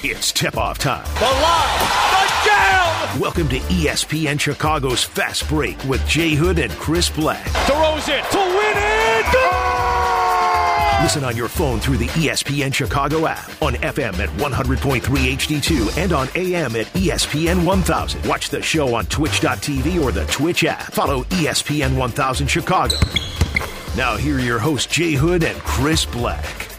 It's tip-off time. The line, the down. Welcome to ESPN Chicago's Fast Break with Jay Hood and Chris Black. Throws it to win it. Goal! Listen on your phone through the ESPN Chicago app, on FM at 100.3 HD2, and on AM at ESPN 1000. Watch the show on twitch.tv or the Twitch app. Follow ESPN 1000 Chicago. Now, here are your hosts, Jay Hood and Chris Black.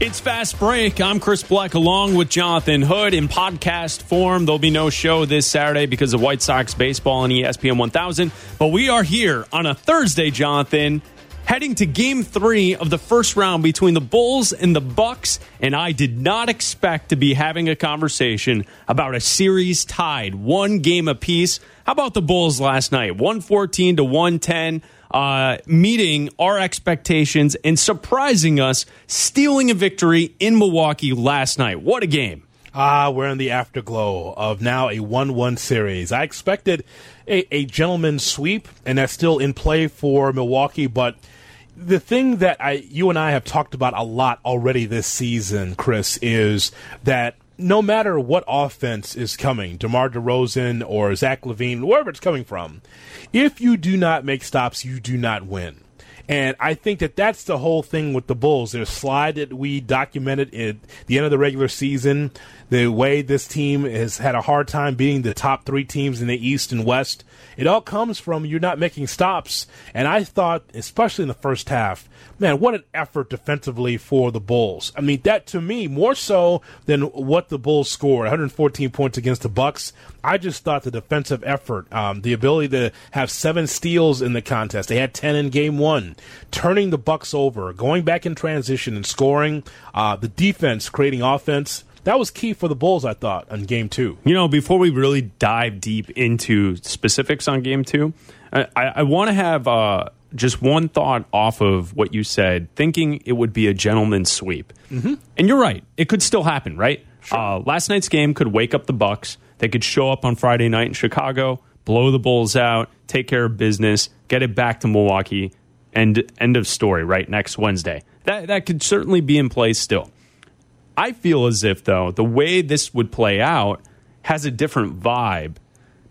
It's Fast Break. I'm Chris Black along with Jonathan Hood in podcast form. There'll be no show this Saturday because of White Sox baseball E ESPN 1000. But we are here on a Thursday, Jonathan, heading to game three of the first round between the Bulls and the Bucks. And I did not expect to be having a conversation about a series tied one game apiece. How about the Bulls last night? 114 to 110 uh, meeting our expectations and surprising us, stealing a victory in Milwaukee last night. What a game! Ah, we're in the afterglow of now a 1 1 series. I expected a, a gentleman's sweep, and that's still in play for Milwaukee, but the thing that I, you and I have talked about a lot already this season, Chris, is that no matter what offense is coming, DeMar DeRozan or Zach LaVine, wherever it's coming from, if you do not make stops, you do not win. And I think that that's the whole thing with the Bulls. Their slide that we documented at the end of the regular season, the way this team has had a hard time beating the top three teams in the East and West, it all comes from you're not making stops. And I thought, especially in the first half, man, what an effort defensively for the Bulls. I mean, that to me, more so than what the Bulls scored, 114 points against the Bucks. I just thought the defensive effort, um, the ability to have seven steals in the contest, they had 10 in game one, turning the Bucks over, going back in transition and scoring, uh, the defense creating offense. That was key for the Bulls, I thought, on game two. You know, before we really dive deep into specifics on game two, I, I want to have uh, just one thought off of what you said, thinking it would be a gentleman's sweep. Mm-hmm. And you're right; it could still happen, right? Uh, last night's game could wake up the Bucks. They could show up on Friday night in Chicago, blow the Bulls out, take care of business, get it back to Milwaukee, and end of story. Right next Wednesday, that that could certainly be in place still. I feel as if, though, the way this would play out has a different vibe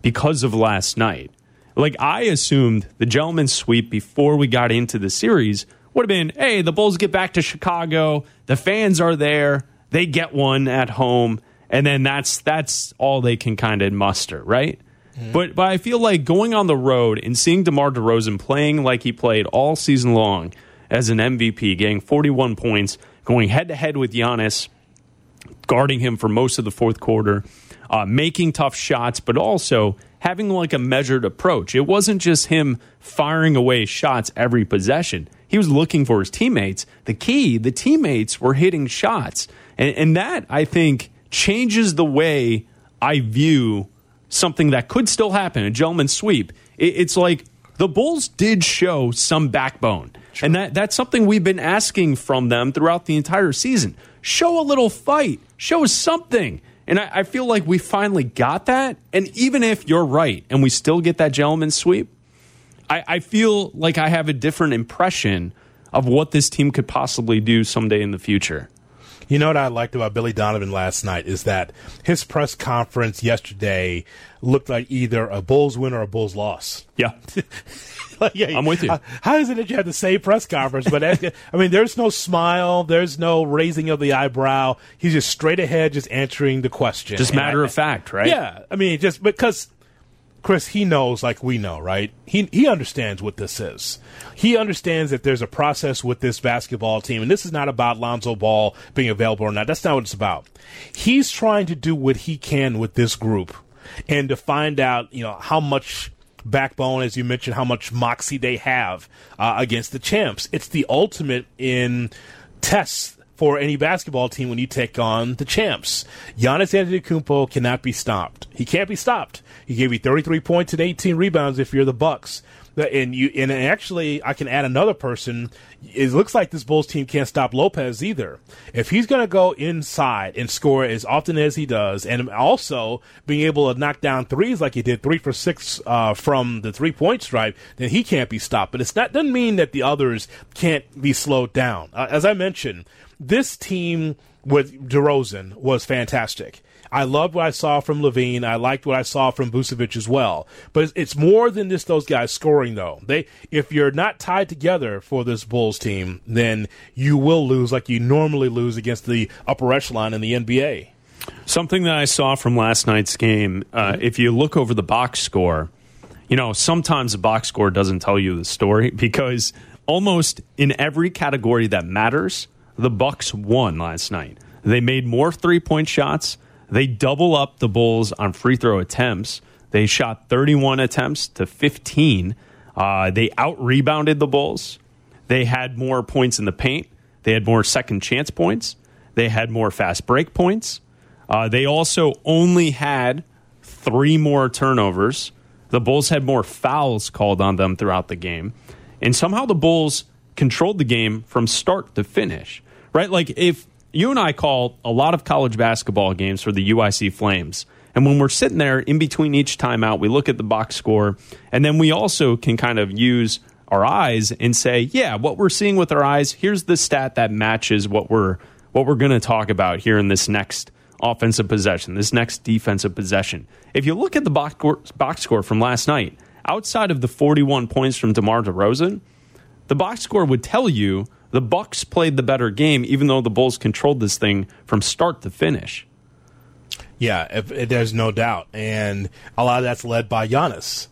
because of last night. Like, I assumed the gentleman's sweep before we got into the series would have been hey, the Bulls get back to Chicago, the fans are there, they get one at home, and then that's that's all they can kind of muster, right? Mm-hmm. But but I feel like going on the road and seeing DeMar DeRozan playing like he played all season long as an MVP, getting 41 points, going head to head with Giannis, guarding him for most of the fourth quarter, uh, making tough shots, but also having like a measured approach. It wasn't just him firing away shots every possession. He was looking for his teammates. The key, the teammates were hitting shots. And, and that, I think, changes the way I view something that could still happen a gentleman's sweep. It, it's like the Bulls did show some backbone. And that, that's something we've been asking from them throughout the entire season. Show a little fight, show something. And I, I feel like we finally got that. And even if you're right and we still get that gentleman's sweep, I, I feel like I have a different impression of what this team could possibly do someday in the future. You know what I liked about Billy Donovan last night is that his press conference yesterday looked like either a Bulls win or a Bulls loss. Yeah. Like, yeah, I'm with you. How, how is it that you had the same press conference? But I mean, there's no smile, there's no raising of the eyebrow. He's just straight ahead, just answering the question. Just matter I- of fact, right? Yeah, I mean, just because Chris, he knows like we know, right? He he understands what this is. He understands that there's a process with this basketball team, and this is not about Lonzo Ball being available or not. That's not what it's about. He's trying to do what he can with this group, and to find out, you know, how much backbone, as you mentioned, how much moxie they have uh, against the champs. It's the ultimate in tests for any basketball team when you take on the champs. Giannis Antetokounmpo cannot be stopped. He can't be stopped. He gave you 33 points and 18 rebounds if you're the Bucks. And you and actually, I can add another person. It looks like this Bulls team can't stop Lopez either. If he's going to go inside and score as often as he does, and also being able to knock down threes like he did, three for six uh, from the three point stripe, then he can't be stopped. But it's not doesn't mean that the others can't be slowed down. Uh, as I mentioned, this team with DeRozan was fantastic. I loved what I saw from LaVine. I liked what I saw from Vucevic as well. But it's more than just those guys scoring, though. They, if you're not tied together for this Bulls team, then you will lose like you normally lose against the upper echelon in the NBA. Something that I saw from last night's game, uh, if you look over the box score, you know, sometimes the box score doesn't tell you the story because almost in every category that matters, the Bucks won last night. They made more three point shots. They double up the Bulls on free throw attempts. They shot 31 attempts to 15. Uh, they out rebounded the Bulls. They had more points in the paint. They had more second chance points. They had more fast break points. Uh, they also only had three more turnovers. The Bulls had more fouls called on them throughout the game. And somehow the Bulls controlled the game from start to finish. Right? Like if you and I call a lot of college basketball games for the UIC Flames. And when we're sitting there in between each timeout, we look at the box score, and then we also can kind of use our eyes and say, yeah, what we're seeing with our eyes, here's the stat that matches what we're what we're going to talk about here in this next offensive possession, this next defensive possession. If you look at the box box score from last night, outside of the 41 points from DeMar DeRozan, the box score would tell you the Bucks played the better game, even though the Bulls controlled this thing from start to finish. Yeah, if, if there's no doubt, and a lot of that's led by Giannis.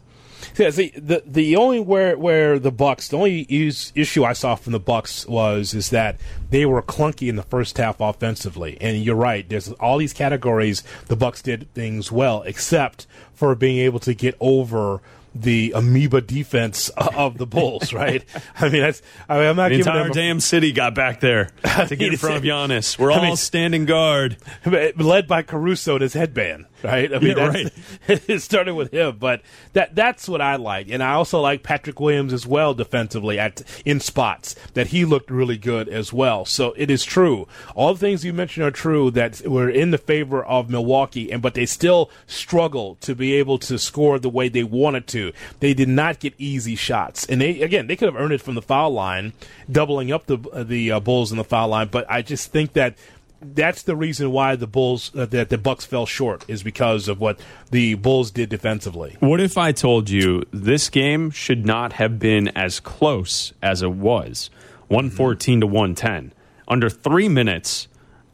Yeah, see, the the only where where the Bucks, the only use, issue I saw from the Bucks was is that they were clunky in the first half offensively, and you're right. There's all these categories the Bucks did things well, except for being able to get over the amoeba defense of the Bulls, right? I mean, that's. I mean, I'm not the giving entire them damn city got back there to get in front of Giannis. We're all standing guard, led by Caruso and his headband, right? I mean, yeah, right. it started with him, but that that's what I like, and I also like Patrick Williams as well defensively at in spots that he looked really good as well. So it is true. All the things you mentioned are true that were in the favor of Milwaukee, and but they still struggle to be able to score the way they wanted to. They did not get easy shots, and they again they could have earned it from the foul line, doubling up the the uh, Bulls in the foul line. But I just think that that's the reason why the Bulls uh, that the Bucks fell short is because of what the Bulls did defensively. What if I told you this game should not have been as close as it was, one fourteen to one ten, under three minutes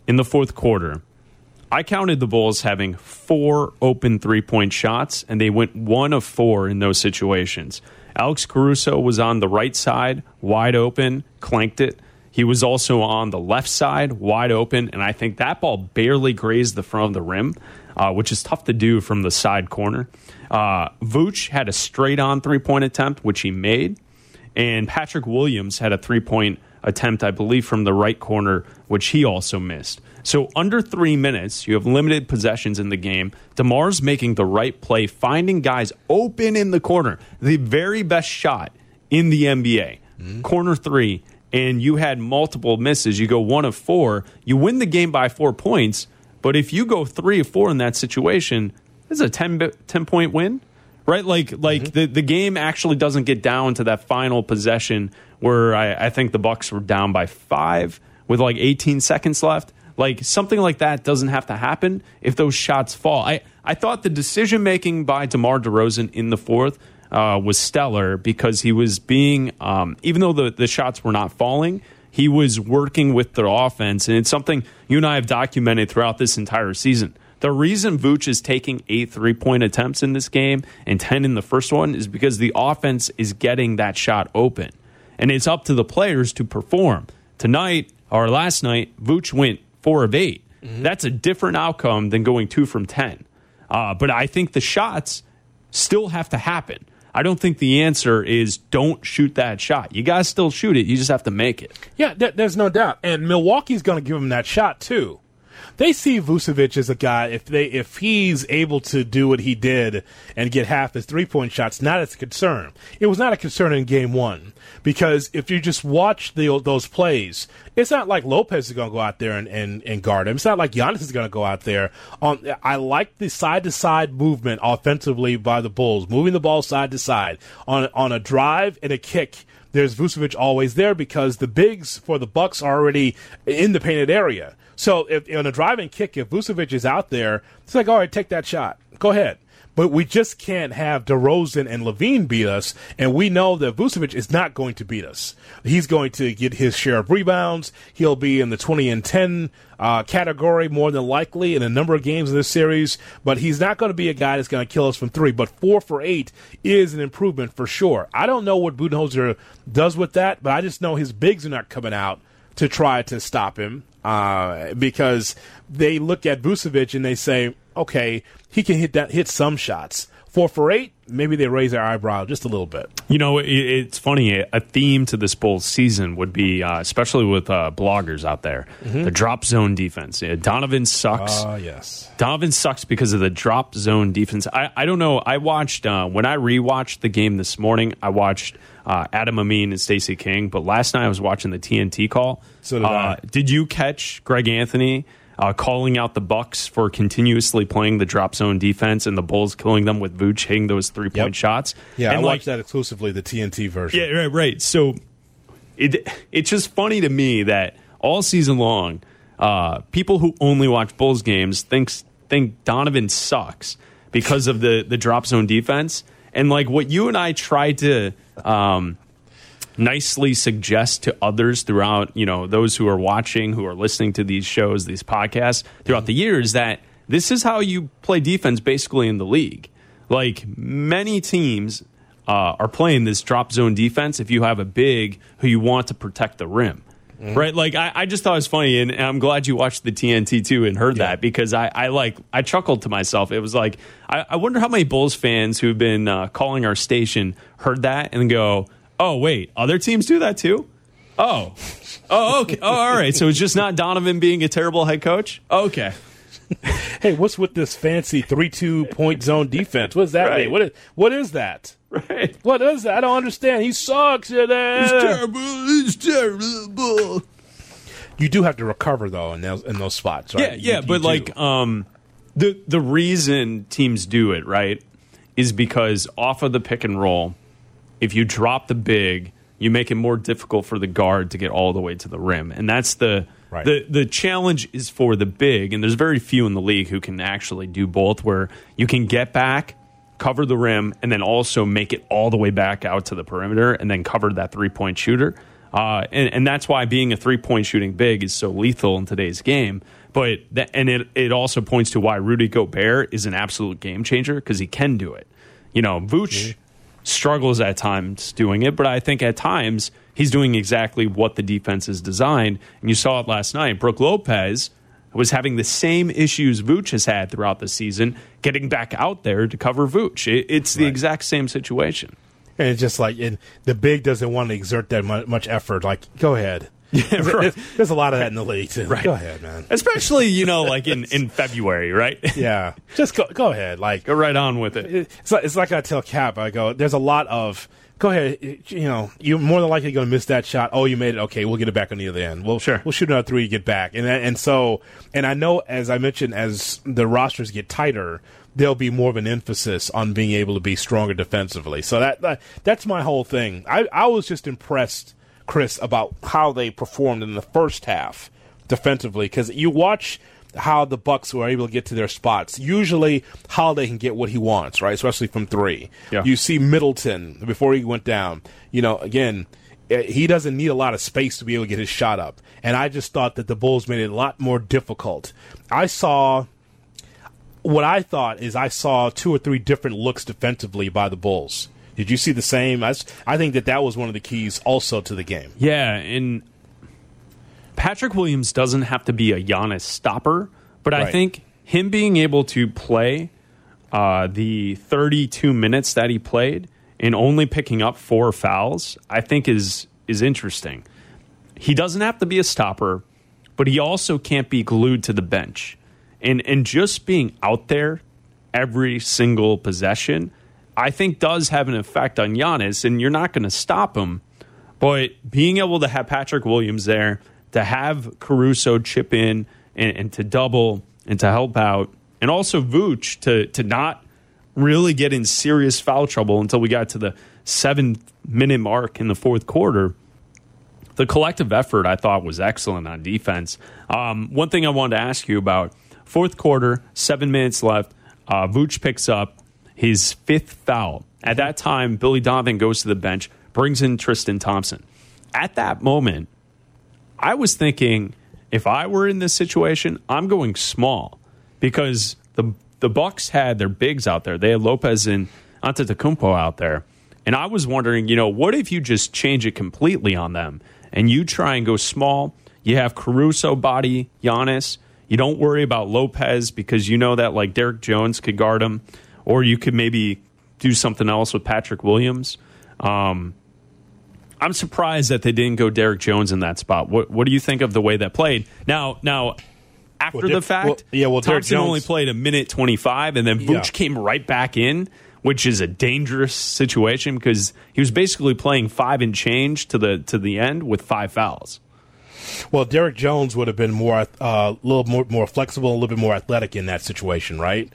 in the fourth quarter? I counted the Bulls having four open three point shots, and they went one of four in those situations. Alex Caruso was on the right side, wide open, clanked it. He was also on the left side, wide open, and I think that ball barely grazed the front of the rim, uh, which is tough to do from the side corner. Uh, Vooch had a straight on three point attempt, which he made, and Patrick Williams had a three point attempt, I believe, from the right corner, which he also missed. So under three minutes, you have limited possessions in the game. DeMar's making the right play, finding guys open in the corner. The very best shot in the NBA. Mm-hmm. Corner three. And you had multiple misses. You go one of four. You win the game by four points. But if you go three of four in that situation, this is a 10, 10 point win right? Like like mm-hmm. the, the game actually doesn't get down to that final possession where I, I, think the Bucks were down by five with like 18 seconds left. Like something like that doesn't have to happen if those shots fall. I, I thought the decision making by DeMar DeRozan in the fourth uh, was stellar because he was being, um, even though the, the shots were not falling, he was working with the offense. And it's something you and I have documented throughout this entire season. The reason Vooch is taking eight three point attempts in this game and 10 in the first one is because the offense is getting that shot open. And it's up to the players to perform. Tonight, or last night, Vooch went four of 8 mm-hmm. That's a different outcome than going two from 10. Uh, but I think the shots still have to happen. I don't think the answer is don't shoot that shot. You guys still shoot it. You just have to make it. Yeah, th- there's no doubt. And Milwaukee's going to give him that shot too they see Vucevic as a guy if they if he's able to do what he did and get half his three point shots, not as a concern. It was not a concern in game one because if you just watch the, those plays, it's not like Lopez is going to go out there and, and, and guard him. It's not like Giannis is going to go out there. On I like the side to side movement offensively by the Bulls, moving the ball side to side on on a drive and a kick there's Vucevic always there because the bigs for the Bucks are already in the painted area. So if on a driving kick, if Vucevic is out there, it's like, all right, take that shot. Go ahead. But we just can't have DeRozan and LaVine beat us, and we know that Vucevic is not going to beat us. He's going to get his share of rebounds. He'll be in the 20 and 10 uh, category more than likely in a number of games in this series, but he's not going to be a guy that's going to kill us from three. But four for eight is an improvement for sure. I don't know what Budenholzer does with that, but I just know his bigs are not coming out to try to stop him uh, because they look at Vucevic and they say, okay, he can hit that hit some shots. Four for eight, maybe they raise their eyebrow just a little bit. You know, it, it's funny. A theme to this Bulls season would be, uh, especially with uh, bloggers out there, mm-hmm. the drop zone defense. Yeah, Donovan sucks. Uh, yes. Donovan sucks because of the drop zone defense. I, I don't know. I watched uh, when I rewatched the game this morning. I watched uh, Adam Amin and Stacey King, but last night I was watching the TNT call. So did, uh, did you catch Greg Anthony? uh, calling out the Bucks for continuously playing the drop zone defense and the Bulls killing them with Vooch hitting those three point yep. shots. Yeah, and I like, watched that exclusively, the TNT version. Yeah, right, right. So it it's just funny to me that all season long, uh, people who only watch Bulls games thinks think Donovan sucks because of the the drop zone defense. And like what you and I tried to um, nicely suggest to others throughout, you know, those who are watching, who are listening to these shows, these podcasts throughout the years that this is how you play defense basically in the league. Like many teams uh, are playing this drop zone defense if you have a big who you want to protect the rim. Mm-hmm. Right, like I, I, just thought it was funny, and, and, I'm glad you watched the TNT too and heard yeah. that because I, I, like I chuckled to myself. It was like I, I wonder how many Bulls fans who've been uh, calling our station heard that and go, Oh, wait. Other teams do that too? Oh. Oh, okay. Oh, all right. So it's just not Donovan being a terrible head coach? Okay. hey, what's with this fancy three-two point zone defense? What does that right. mean? What is, what is that? Right. What is that? I don't understand. He sucks. He's terrible. He's terrible. You do have to recover though in those in those spots, right? Yeah, yeah. You, but like, um, the the reason teams do it right is because off of the pick and roll, if you drop the big, you make it more difficult for the guard to get all the way to the rim, and that's the right. the the challenge is for the big, and there's very few in the league who can actually do both, where you can get back, cover the rim, and then also make it all the way back out to the perimeter, and then cover that three point shooter. Uh, and, and that's why being a three point shooting big is so lethal in today's game. But that, and it it also points to why Rudy Gobert is an absolute game changer because he can do it. You know, Vooch. Mm-hmm struggles at times doing it, but I think at times he's doing exactly what the defense is designed. And you saw it last night. Brook Lopez was having the same issues Vooch has had throughout the season, getting back out there to cover Vooch. it's the right. exact same situation. And it's just like, and the big doesn't want to exert that much effort. Like, go ahead. Yeah, right. there's a lot of that in the league too. Right. Go ahead, man. Especially you know like in, in February, right? yeah, just go go ahead. Like go right on with it. It's like, it's like I tell Cap. I go. There's a lot of. Go ahead. You know, you're more than likely going to miss that shot. Oh, you made it. Okay, we'll get it back on the other end. We'll sure. We'll shoot another three. Get back. And and so and I know as I mentioned, as the rosters get tighter, there'll be more of an emphasis on being able to be stronger defensively. So that, that that's my whole thing. I I was just impressed Chris, about how they performed in the first half defensively because you watch how the Bucks were able to get to their spots. Usually, Holiday can get what he wants, right? Especially from three. Yeah. You see Middleton before he went down. You know, again, eh, he doesn't need a lot of space to be able to get his shot up. And I just thought that the Bulls made it a lot more difficult. I saw what I thought is I saw two or three different looks defensively by the Bulls. Did you see the same? I, I think that that was one of the keys also to the game. Yeah, and Patrick Williams doesn't have to be a Giannis stopper, but right. I think him being able to play uh, the 32 minutes that he played and only picking up four fouls, I think is is interesting. He doesn't have to be a stopper, but he also can't be glued to the bench. And and just being out there every single possession I think does have an effect on Giannis, and you're not going to stop him. But being able to have Patrick Williams there, to have Caruso chip in and, and to double and to help out, and also Vooch to to not really get in serious foul trouble until we got to the seven minute mark in the fourth quarter. the collective effort I thought was excellent on defense. Um, one thing I wanted to ask you about fourth quarter, seven minutes left. Uh, Vooch picks up his fifth foul. At that time, Billy Donovan goes to the bench, brings in Tristan Thompson. At that moment, I was thinking if I were in this situation, I'm going small because the the Bucks had their bigs out there. They had Lopez and Antetokounmpo out there, and I was wondering, you know, what if you just change it completely on them and you try and go small? You have Caruso body Giannis. You don't worry about Lopez because you know that like Derrick Jones could guard him, or you could maybe do something else with Patrick Williams. Um, I'm surprised that they didn't go Derrick Jones in that spot. What What do you think of the way that played? Now, now after Well, the fact, well, yeah, well, Thompson only Jones- played a minute 25, and then Vooch Yeah. came right back in, which is a dangerous situation because he was basically playing five and change to the to the end with five fouls. Well, Derrick Jones would have been more uh, a little more more flexible, a little bit more athletic in that situation, right?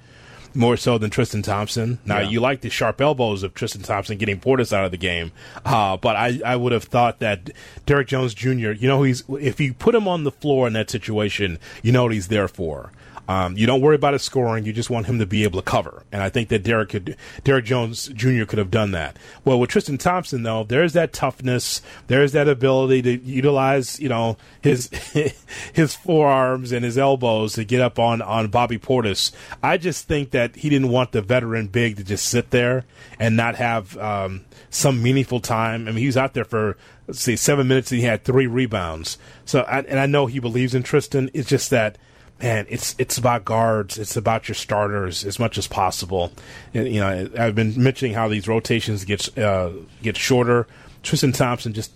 More so than Tristan Thompson. Now, Yeah. you like the sharp elbows of Tristan Thompson getting Portis out of the game, uh, but I, I would have thought that Derrick Jones Jr. You know, he's if you put him on the floor in that situation, you know what he's there for. Um, you don't worry about his scoring. You just want him to be able to cover. And I think that Derrick could, Derrick Jones Jr. could have done that. Well, with Tristan Thompson, though, there's that toughness. There's that ability to utilize, you know, his his forearms and his elbows to get up on on Bobby Portis. I just think that he didn't want the veteran big to just sit there and not have um, some meaningful time. I mean, he was out there for let's see seven minutes and he had three rebounds. So, I, and I know he believes in Tristan. It's just that man, it's it's about guards. It's about your starters as much as possible. And, you know, I've been mentioning how these rotations get uh, get shorter. Tristan Thompson just,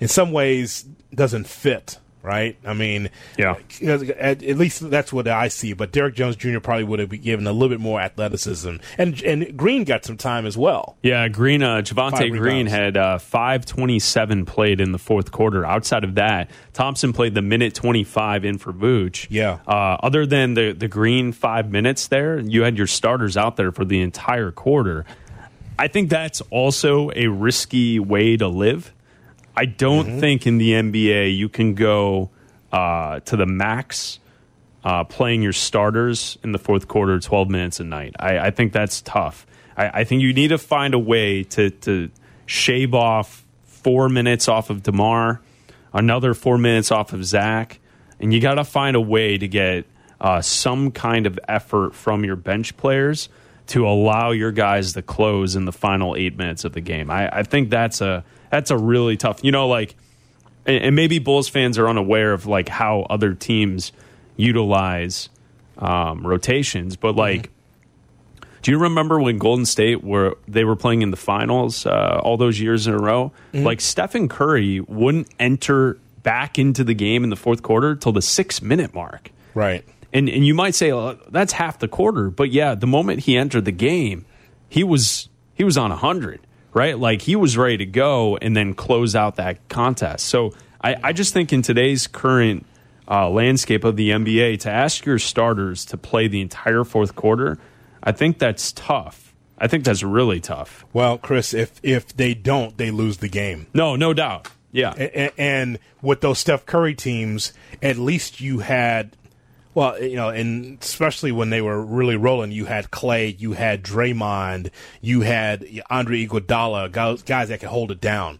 in some ways, doesn't fit. Right? I mean, Yeah. at, at least that's what I see. But Derrick Jones Jr. probably would have been given a little bit more athleticism, and and Green got some time as well. Yeah, Green, uh, Javonte Five Green had uh, 527 played in the fourth quarter. Outside of that, Thompson played the minute 25 in for Vooch. Yeah. Uh, other than the, the Green five minutes there, you had your starters out there for the entire quarter. I think that's also a risky way to live. I don't Mm-hmm. think in the NBA you can go uh, to the max uh, playing your starters in the fourth quarter, 12 minutes a night. I, I think that's tough. I, I think you need to find a way to, to shave off four minutes off of DeMar, another four minutes off of Zach, and you got to find a way to get uh, some kind of effort from your bench players to allow your guys to close in the final eight minutes of the game. I, I think that's a that's a really tough. You know, like and, and maybe Bulls fans are unaware of like how other teams utilize um, rotations, but like. Do you remember when Golden State were they were playing in the finals uh, all those years in a row? Like Stephen Curry wouldn't enter back into the game in the fourth quarter till the six minute mark. Right. And and you might say oh, that's half the quarter, but yeah, the moment he entered the game, he was he was on hundred, right? Like he was ready to go and then close out that contest. So I, I just think in today's current uh, landscape of the NBA, to ask your starters to play the entire fourth quarter, I think that's tough. I think that's really tough. Well, Chris, if if they don't, they lose the game. No, no doubt. Yeah. and, and with those Steph Curry teams, at least you had, well, you know, and especially when they were really rolling, you had Clay, you had Draymond, you had Andre Iguodala, guys, guys that could hold it down.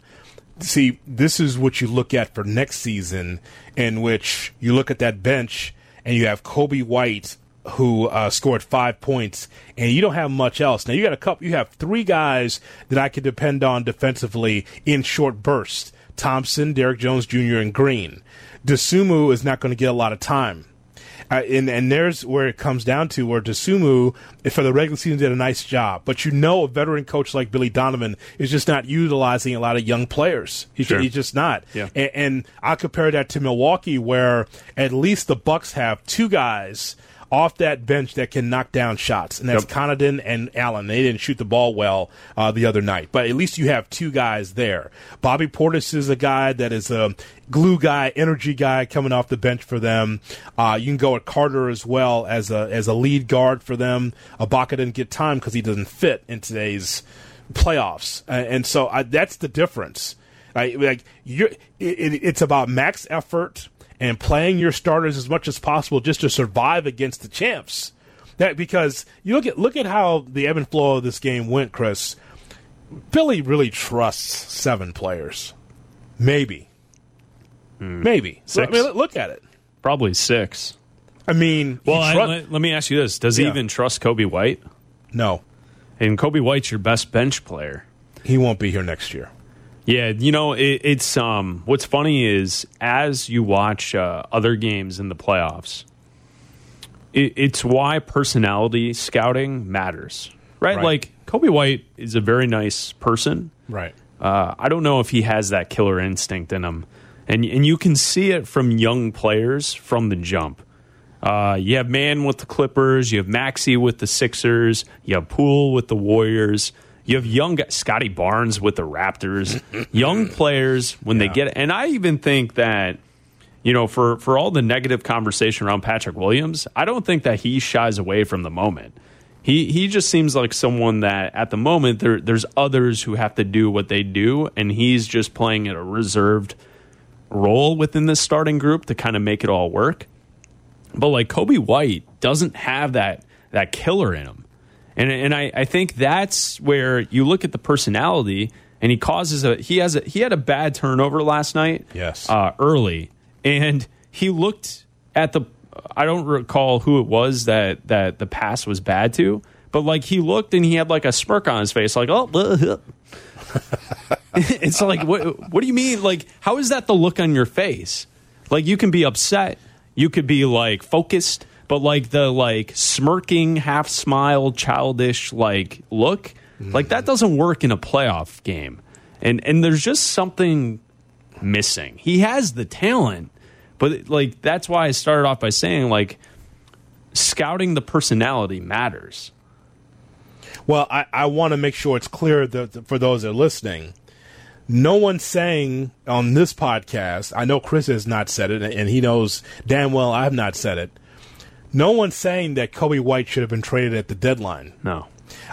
See, this is what you look at for next season, in which you look at that bench and you have Coby White who uh, scored five points, and you don't have much else. Now you got a couple. You have three guys that I can depend on defensively in short bursts: Thompson, Derrick Jones Jr., and Green. Dosunmu is not going to get a lot of time. Uh, and and there's where it comes down to where Dosunmu for the regular season did a nice job, but you know a veteran coach like Billy Donovan is just not utilizing a lot of young players. He's, Sure. he's just not. Yeah. And, and I compare that to Milwaukee, where at least the Bucks have two guys off that bench that can knock down shots, and that's Yep. Connaughton and Allen. They didn't shoot the ball well uh, the other night, but at least you have two guys there. Bobby Portis is a guy that is a glue guy, energy guy coming off the bench for them. Uh, you can go at Carter as well as a as a lead guard for them. Ibaka didn't get time because he doesn't fit in today's playoffs, uh, and so I, that's the difference. Like, like it, it's about max effort and playing your starters as much as possible just to survive against the champs. That because you look at look at how the ebb and flow of this game went, Chris. Billy really trusts seven players, maybe, hmm. maybe. Six. I mean, look at it. Probably six. I mean, Well, I, let, let me ask you this: Does he even trust Coby White? no, And Coby White's your best bench player. he won't be here next year. Yeah, you know, it, it's um. What's funny is as you watch uh, other games in the playoffs, it, it's why personality scouting matters, right? Right. Like Coby White is a very nice person. Right. Uh, I don't know if he has that killer instinct in him, and and you can see it from young players from the jump. Uh, you have Mann with the Clippers, you have Maxey with the Sixers, you have Poole with the Warriors, you have young Scottie Barnes with the Raptors. young players when they Yeah. get, and I even think that you know for for all the negative conversation around Patrick Williams, I don't think that he shies away from the moment. He he just seems like someone that at the moment there there's others who have to do what they do, and he's just playing at a reserved role within this starting group to kind of make it all work. But like Coby White doesn't have that that killer in him. And and I, I think that's where you look at the personality and he causes a he has a he had a bad turnover last night. Yes. Uh, early. And he looked at the I don't recall who it was that that the pass was bad to, but like he looked and he had like a smirk on his face, like, oh uh, it's like what what do you mean? Like, how is that the look on your face? Like you can be upset, you could be like focused, but like the like smirking, half smile, childish like look, like that doesn't work in a playoff game. And and there's just something missing. He has the talent, but like that's why I started off by saying like scouting the personality matters. Well, I, I want to make sure it's clear that, for those that are listening, no one's saying on this podcast, I know Chris has not said it, and he knows damn well I have not said it. No one's saying that Coby White should have been traded at the deadline, No.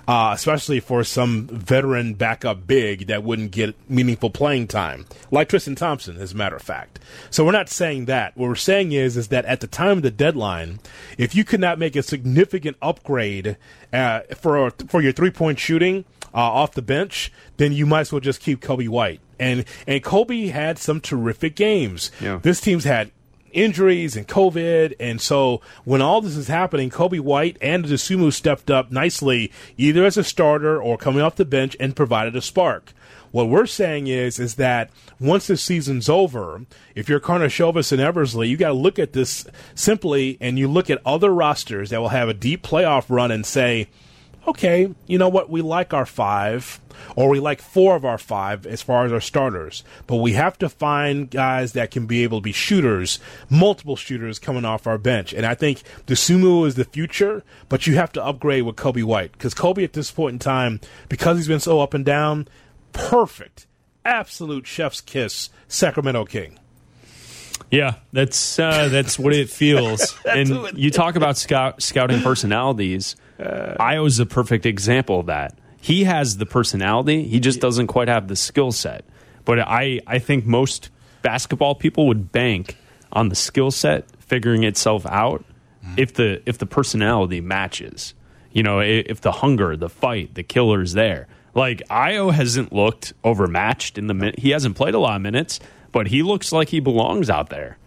uh, especially for some veteran backup big that wouldn't get meaningful playing time, like Tristan Thompson, as a matter of fact. So we're not saying that. What we're saying is, is that at the time of the deadline, if you could not make a significant upgrade uh, for for your three point shooting uh, off the bench, then you might as well just keep Coby White. And and Coby had some terrific games. Yeah. This team's had injuries and COVID. And so when all this is happening, Coby White and Dosunmu stepped up nicely, either as a starter or coming off the bench and provided a spark. What we're saying is, is that once this season's over, if you're Karnisovas and Eversley, you got to look at this simply and you look at other rosters that will have a deep playoff run and say, okay, you know what? We like our five, or we like four of our five as far as our starters. But we have to find guys that can be able to be shooters, multiple shooters coming off our bench. And I think Dosunmu is the future, but you have to upgrade with Coby White because Coby at this point in time, because he's been so up and down, perfect, absolute chef's kiss, Sacramento King. Yeah, that's uh, that's what it feels. and you talk about scout, scouting personalities. Uh, Ayo's a perfect example of that. He has the personality. He just doesn't quite have the skill set. But I, I think most basketball people would bank on the skill set figuring itself out if the if the personality matches. You know, if the hunger, the fight, the killer's there. Like Ayo hasn't looked overmatched in the min- he hasn't played a lot of minutes, but he looks like he belongs out there.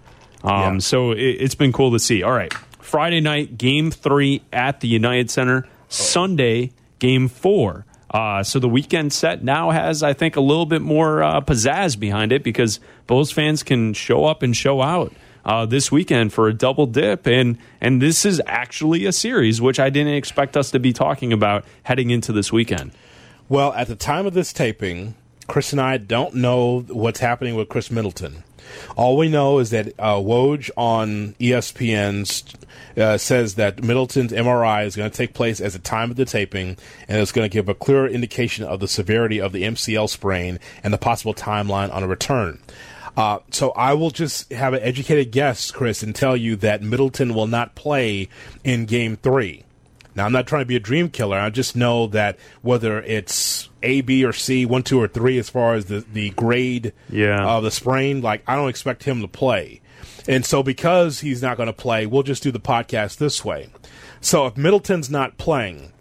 Um, Yeah. So it, it's been cool to see. All right, Friday night game three at the United Center. Sunday game four. Uh, so the weekend set now has, I think, a little bit more uh, pizzazz behind it because Bulls fans can show up and show out uh, this weekend for a double dip, and and this is actually a series which I didn't expect us to be talking about heading into this weekend. Well, at the time of this taping, Chris and I don't know what's happening with Khris Middleton. All we know is that uh, Woj on ESPN uh, says that Middleton's MRI is going to take place at the time of the taping, and it's going to give a clearer indication of the severity of the MCL sprain and the possible timeline on a return. Uh, so I will just have an educated guess, Chris, and tell you that Middleton will not play in Game Three. Now, I'm not trying to be a dream killer. I just know that whether it's A, B, or C, one, two, or three, as far as the, the grade Yeah. of the sprain, like, I don't expect him to play. And so, because he's not going to play, we'll just do the podcast this way. So, if Middleton's not playing,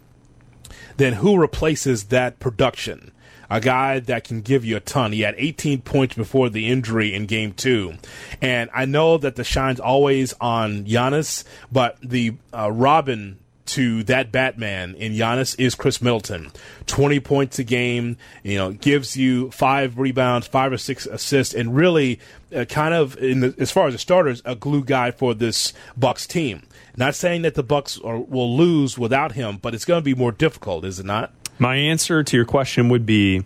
then who replaces that production? A guy that can give you a ton. He had 18 points before the injury in game two. And I know that the shine's always on Giannis, but the uh, Robin to that Batman in Giannis is Khris Middleton. 20 points a game, you know, gives you five rebounds, five or six assists, and really uh, kind of, the, as far as the starters, a glue guy for this Bucks team. Not saying that the Bucks are, will lose without him, but it's going to be more difficult, is it not? My answer to your question would be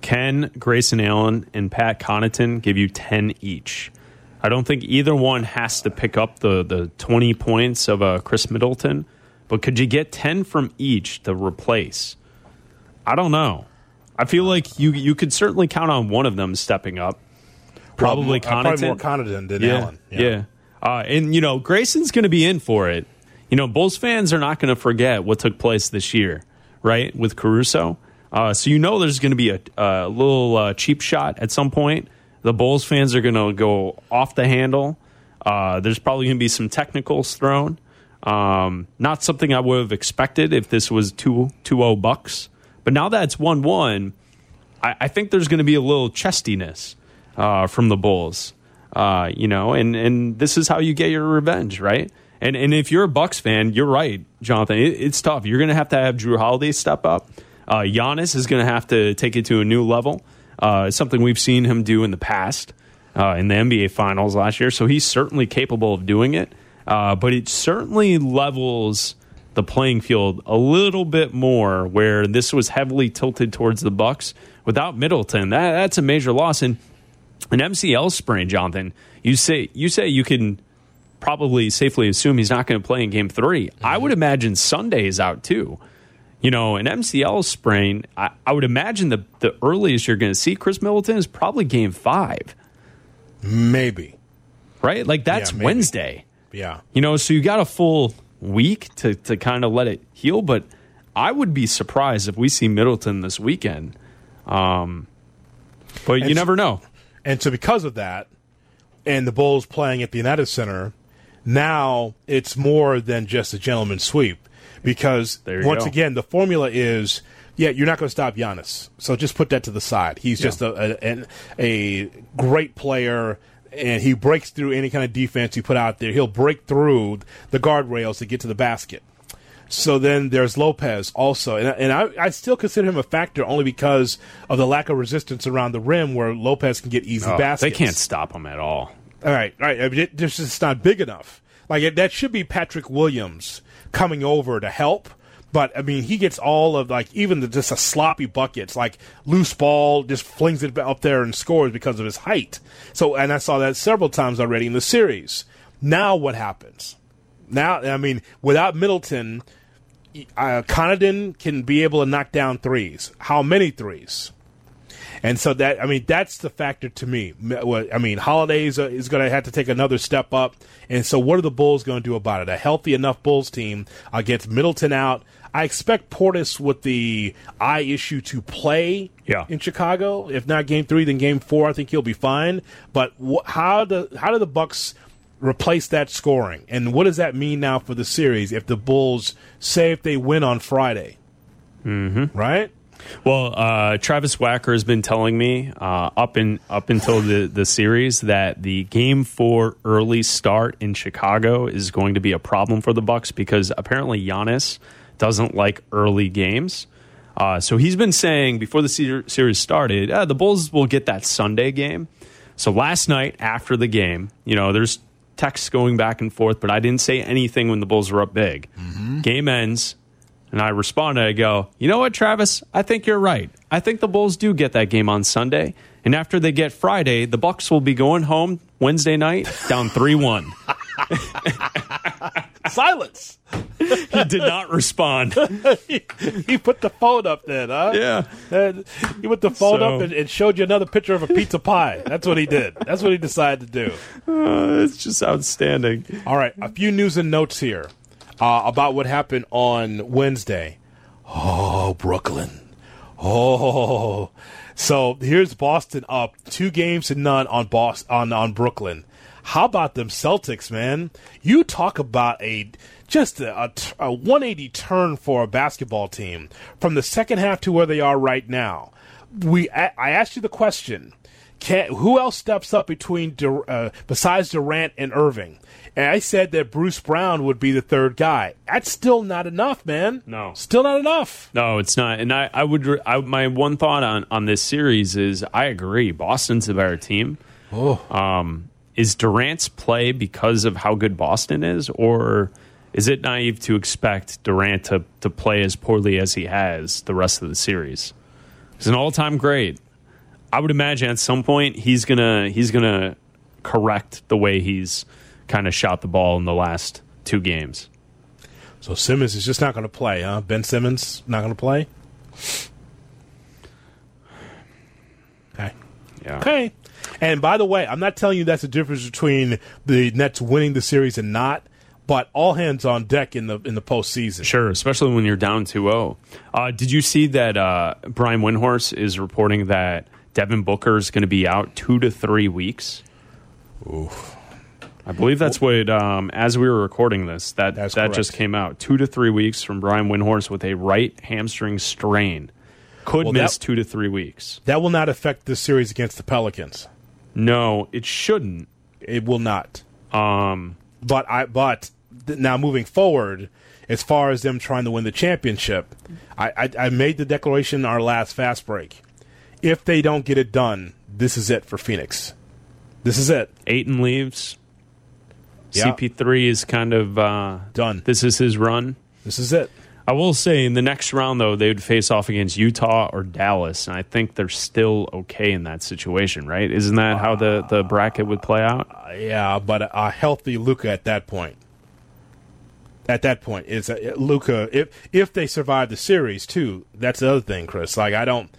Can Grayson Allen and Pat Connaughton give you 10 each? I don't think either one has to pick up the, the 20 points of uh, Khris Middleton, but could you get 10 from each to replace? I don't know. I feel like you you could certainly count on one of them stepping up. Probably Well, uh, probably more Connaughton than yeah, Allen. Yeah. Uh, and, you know, Grayson's going to be in for it. You know, Bulls fans are not going to forget what took place this year, right, with Caruso. Uh, so you know there's going to be a, a little uh, cheap shot at some point. The Bulls fans are going to go off the handle. Uh, there's probably going to be some technicals thrown. Um, not something I would have expected if this was 2 0 Bucks. But now that it's 1 1, I, I think there's going to be a little chestiness uh, from the Bulls. Uh, you know, and and this is how you get your revenge, right? And and if you're a Bucks fan, you're right, Jonathan. It, it's tough. You're going to have to have Jrue Holiday step up. Uh, Giannis is going to have to take it to a new level. Uh, it's something we've seen him do in the past uh, in the NBA Finals last year. So he's certainly capable of doing it. Uh, but it certainly levels the playing field a little bit more, where this was heavily tilted towards the Bucks. Without Middleton, that, that's a major loss. And an MCL sprain, Jonathan. You say you say you can probably safely assume he's not going to play in Game 3 I would imagine Sunday is out too. You know, an MCL sprain. I, I would imagine the the earliest you're going to see Khris Middleton is probably Game Five, Maybe. right? Like that's Yeah. Wednesday. Yeah. You know, so you got a full week to to kind of let it heal. But I would be surprised if we see Middleton this weekend. Um, but you And never know. And so because of that, and the Bulls playing at the United Center, now it's more than just a gentleman's sweep. Because once go. again, the formula is yeah, you're not going to stop Giannis. So just put that to the side. He's just a, a, a great player, and he breaks through any kind of defense you put out there. He'll break through the guardrails to get to the basket. So then there's Lopez also, and, and I, I still consider him a factor only because of the lack of resistance around the rim, where Lopez can get easy Oh, baskets. they can't stop him at all. All right, all right. I mean, it, this is not big enough. Like it, that should be Patrick Williams coming over to help. But I mean, he gets all of like even the, just a sloppy buckets, like loose ball, just flings it up there and scores because of his height. So, and I saw that several times already in the series. Now, what happens? Now, I mean, without Middleton, uh, Connaughton can be able to knock down threes. How many threes? And so that I mean that's the factor to me. I mean, Holidays uh, is going to have to take another step up. And so, what are the Bulls going to do about it? A healthy enough Bulls team against Middleton out. I expect Portis with the eye issue to play Yeah. in Chicago. If not Game Three, then Game Four. I think he'll be fine. But wh- how do how do the Bucks replace that scoring? And what does that mean now for the series if the Bulls say if they win on Friday? Mm-hmm. Right. Well, uh, Travis Wacker has been telling me uh, up in up until the the series that the game four early start in Chicago is going to be a problem for the Bucks because apparently Giannis doesn't like early games. Uh, so he's been saying before the series started, uh, the Bulls will get that Sunday game. So last night after the game, you know, there's texts going back and forth, but I didn't say anything when the Bulls were up big. Game ends. And I responded, I go, you know what, Travis? I think you're right. I think the Bulls do get that game on Sunday. And after they get Friday, the Bucks will be going home Wednesday night down 3 1. Silence. He did not respond. he put the phone up then, huh? Yeah. And he put the phone So- up and, and showed you another picture of a pizza pie. That's what he did. That's what he decided to do. Uh, it's just outstanding. All right, a few news and notes here. Uh, about what happened on Wednesday. Oh, Brooklyn. Oh, so here's Boston up two games to none on Boston on on Brooklyn. How about them Celtics, man? You talk about a just a, a, a 180 turn for a basketball team from the second half to where they are right now. We I, I asked you the question: Can who else steps up between uh, besides Durant and Irving? And I said that Bruce Brown would be the third guy. That's still not enough, man. No. still not enough. No, it's not. And I, I would. I, my one thought on on this series is I agree. Boston's a better team. Oh, Um, is Durant's play because of how good Boston is, or is it naive to expect Durant to, to play as poorly as he has the rest of the series? He's an all time great. I would imagine at some point he's gonna he's gonna correct the way he's kind of shot the ball in the last two games. so Simmons is just not going to play, huh? Ben Simmons not going to play. Okay. Yeah. Okay. And by the way, I'm not telling you that's the difference between the Nets winning the series and not, but all hands on deck in the in the postseason. Sure, especially when you're down 2-0. Uh, did you see that uh, Brian Windhorst is reporting that Devin Booker is going to be out two to three weeks? I believe that's what, um, as we were recording this, that, That's that correct. just came out. Two to three weeks from Brian Windhorst with a right hamstring strain. Could Well, miss that- two to three weeks. That will not affect the series against the Pelicans. No, it shouldn't. It will not. Um, But I but th- now moving forward, as far as them trying to win the championship, I, I, I made the declaration in our last fast break. If they don't get it done, this is it for Phoenix. This is it. Ayton leaves. Yeah. CP3 is kind of uh, Done. This is his run. This is it. I will say in the next round though they would face off against Utah or Dallas, and I think they're still okay in that situation, right? Isn't that how the the bracket would play out? Uh, yeah, but a, healthy Luka at that point. At that point, is uh, Luka. If if they survive the series too, that's the other thing, Chris. Like I don't,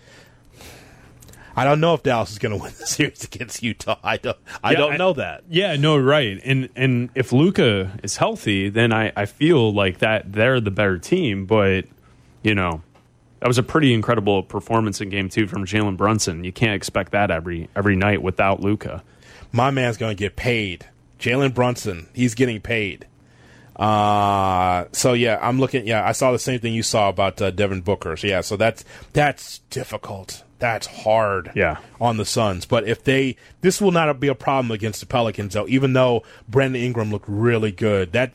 I don't know if Dallas is going to win the series against Utah. I don't. I Yeah, don't I- know that. Yeah, no, right. And and if Luka is healthy, then I I feel like that they're the better team. But you know, that was a pretty incredible performance in Game Two from Jalen Brunson. You can't expect that every every night without Luka. my man's going to get paid. Jalen Brunson, he's getting paid. Uh, so yeah, I'm looking. Yeah, I saw the same thing you saw about uh, Devin Booker. So yeah, so that's that's difficult. That's hard. Yeah. on the Suns. But if they, this will not be a problem against the Pelicans, though. Even though Brandon Ingram looked really good, that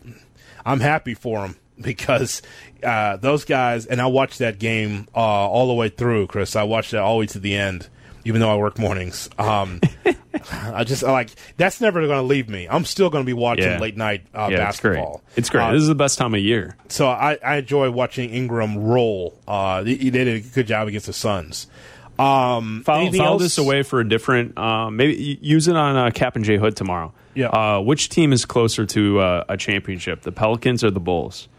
I'm happy for him because uh, those guys. And I watched that game uh, all the way through, Chris. I watched that all the way to the end, even though I work mornings. Um, I just like that's never going to leave me. I'm still going to be watching Yeah. late night uh, yeah, it's basketball. great. It's great. Uh, this is the best time of year. so I, I enjoy watching Ingram roll. Uh, they, they did a good job against the Suns. Um, file else? this away for a different. Uh, maybe use it on uh, Kap and J Hood tomorrow. Yeah. Uh, which team is closer to uh, a championship, the Pelicans or the Bulls?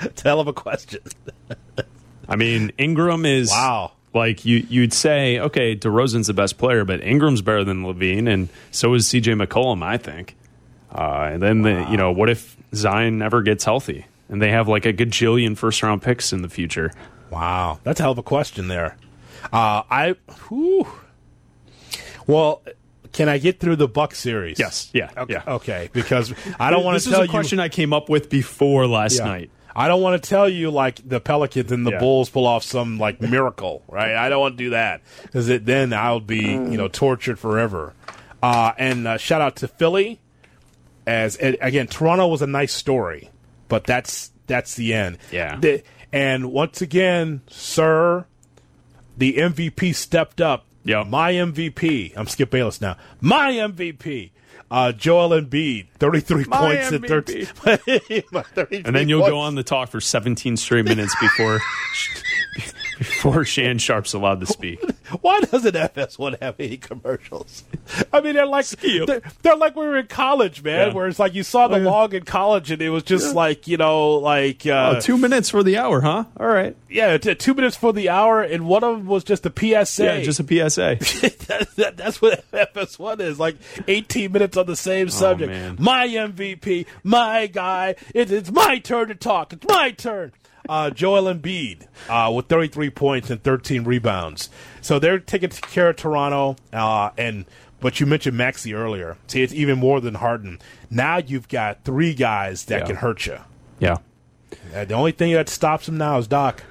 It's hell of a question. I mean, Ingram is Wow. Like you, you'd say, okay, DeRozan's the best player, but Ingram's better than LaVine, and so is C.J. McCollum, I think. Uh, and then the, you know, what if Zion never gets healthy, and they have like a gajillion first round picks in the future? Wow, that's a hell of a question there. Uh, I, whew. well, can I get through the Buck series? Yes, yeah, Okay, yeah. okay because I don't want to tell you. This is tell a you. question I came up with before last Yeah. night. I don't want to tell you like the Pelicans and the Yeah. Bulls pull off some like miracle, right? I don't want to do that because then I'll be you know tortured forever. Uh, and uh, shout out to Philly, as and again Toronto was a nice story, but that's that's the end. Yeah. The- and once again, sir, the MVP stepped up. Yeah, My MVP. I'm Skip Bayless now. My MVP. Uh, Joel Embiid, 33 My points and MVP. 13. My 33 And then you'll points. go on the talk for 17 straight minutes before before Shannon Sharpe's allowed to speak. Why doesn't FS1 have any commercials? I mean, they're like they're, they're, like we were in college, man. Yeah. Where it's like you saw the oh, yeah. log in college, and it was just yeah. like you know, like uh, oh, two minutes for the hour, huh? All right. Yeah, t- two minutes for the hour, and one of them was just a PSA. Yeah, just a PSA. that, that, that's what FS1 is. Like eighteen minutes on the same oh, subject. Oh, my MVP, my guy. It, it's my turn to talk. It's my turn uh, Joel Embiid uh, with 33 points and 13 rebounds. So they're taking care of Toronto. Uh, and but you mentioned Maxey earlier. See, it's even more than Harden. Now you've got three guys that yeah. can hurt you. Yeah. Uh, the only thing that stops them now is Doc.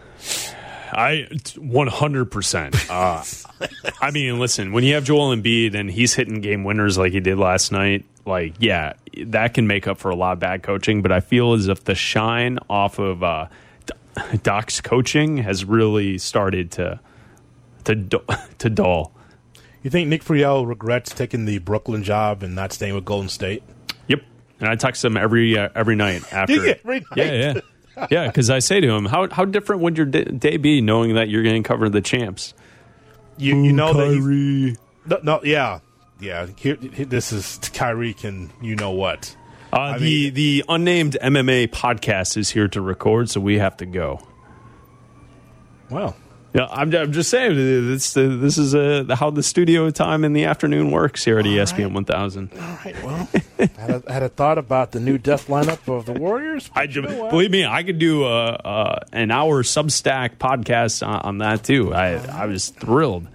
I 100%. Uh, I mean, listen, when you have Joel Embiid and he's hitting game winners like he did last night, like, yeah, that can make up for a lot of bad coaching. But I feel as if the shine off of uh, Doc's coaching has really started to to to dull. You think Nick Friedell regrets taking the Brooklyn job and not staying with Golden State? Yep. And I text him every uh, every night after. every night. Yeah, yeah, yeah. Because I say to him, "How how different would your day be knowing that you're going to cover the champs?" You you know Kyrie. that no, no yeah yeah. Here, this is Kyrie can you know what uh, the mean, the unnamed MMA podcast is here to record, so we have to go. Well, yeah, I'm, I'm just saying this this is uh, how the studio time in the afternoon works here at All ESPN right. 1000. All right, well, I had, a, had a thought about the new death lineup of the Warriors. I you know believe me, I could do a, a an hour Substack podcast on, on that too. I I was thrilled.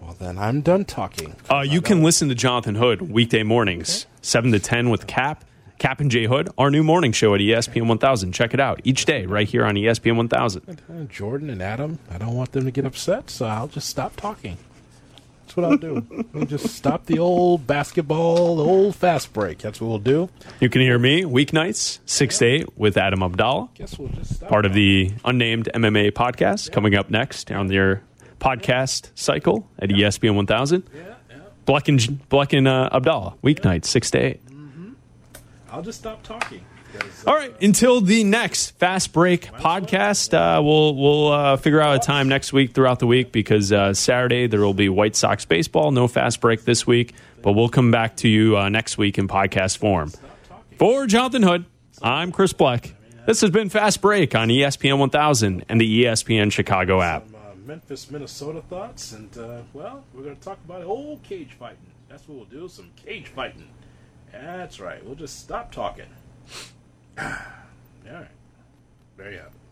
Well, then I'm done talking. Uh, you can listen to Jonathan Hood weekday mornings, okay. seven to ten with Kap Kap and J Hood, our new morning show at ESPN 1000. Check it out each day right here on ESPN 1000. Jordan and Adam, I don't want them to get upset, so I'll just stop talking. That's what I'll do. we'll just stop the old basketball, the old fast break. That's what we'll do. You can hear me weeknights, 6 to 8 with Adam Abdallah. Guess we'll just stop. Part of the unnamed MMA podcast yeah. coming up next on your podcast cycle at yeah. ESPN 1000. Yeah, yeah. Bleck and, Bleck and uh, Abdallah, weeknights, 6 to 8. I'll just stop talking. All right. Until the next fast break podcast, uh, we'll we'll uh, figure out a time next week throughout the week because uh, Saturday there will be White Sox baseball. No fast break this week, but we'll come back to you uh, next week in podcast form. For Jonathan Hood, I'm Chris Black. This has been Fast Break on ESPN 1000 and the ESPN Chicago app. Some, uh, Memphis, Minnesota thoughts, and uh, well, we're going to talk about old cage fighting. That's what we'll do. Some cage fighting. That's right. We'll just stop talking. All right. There you have it.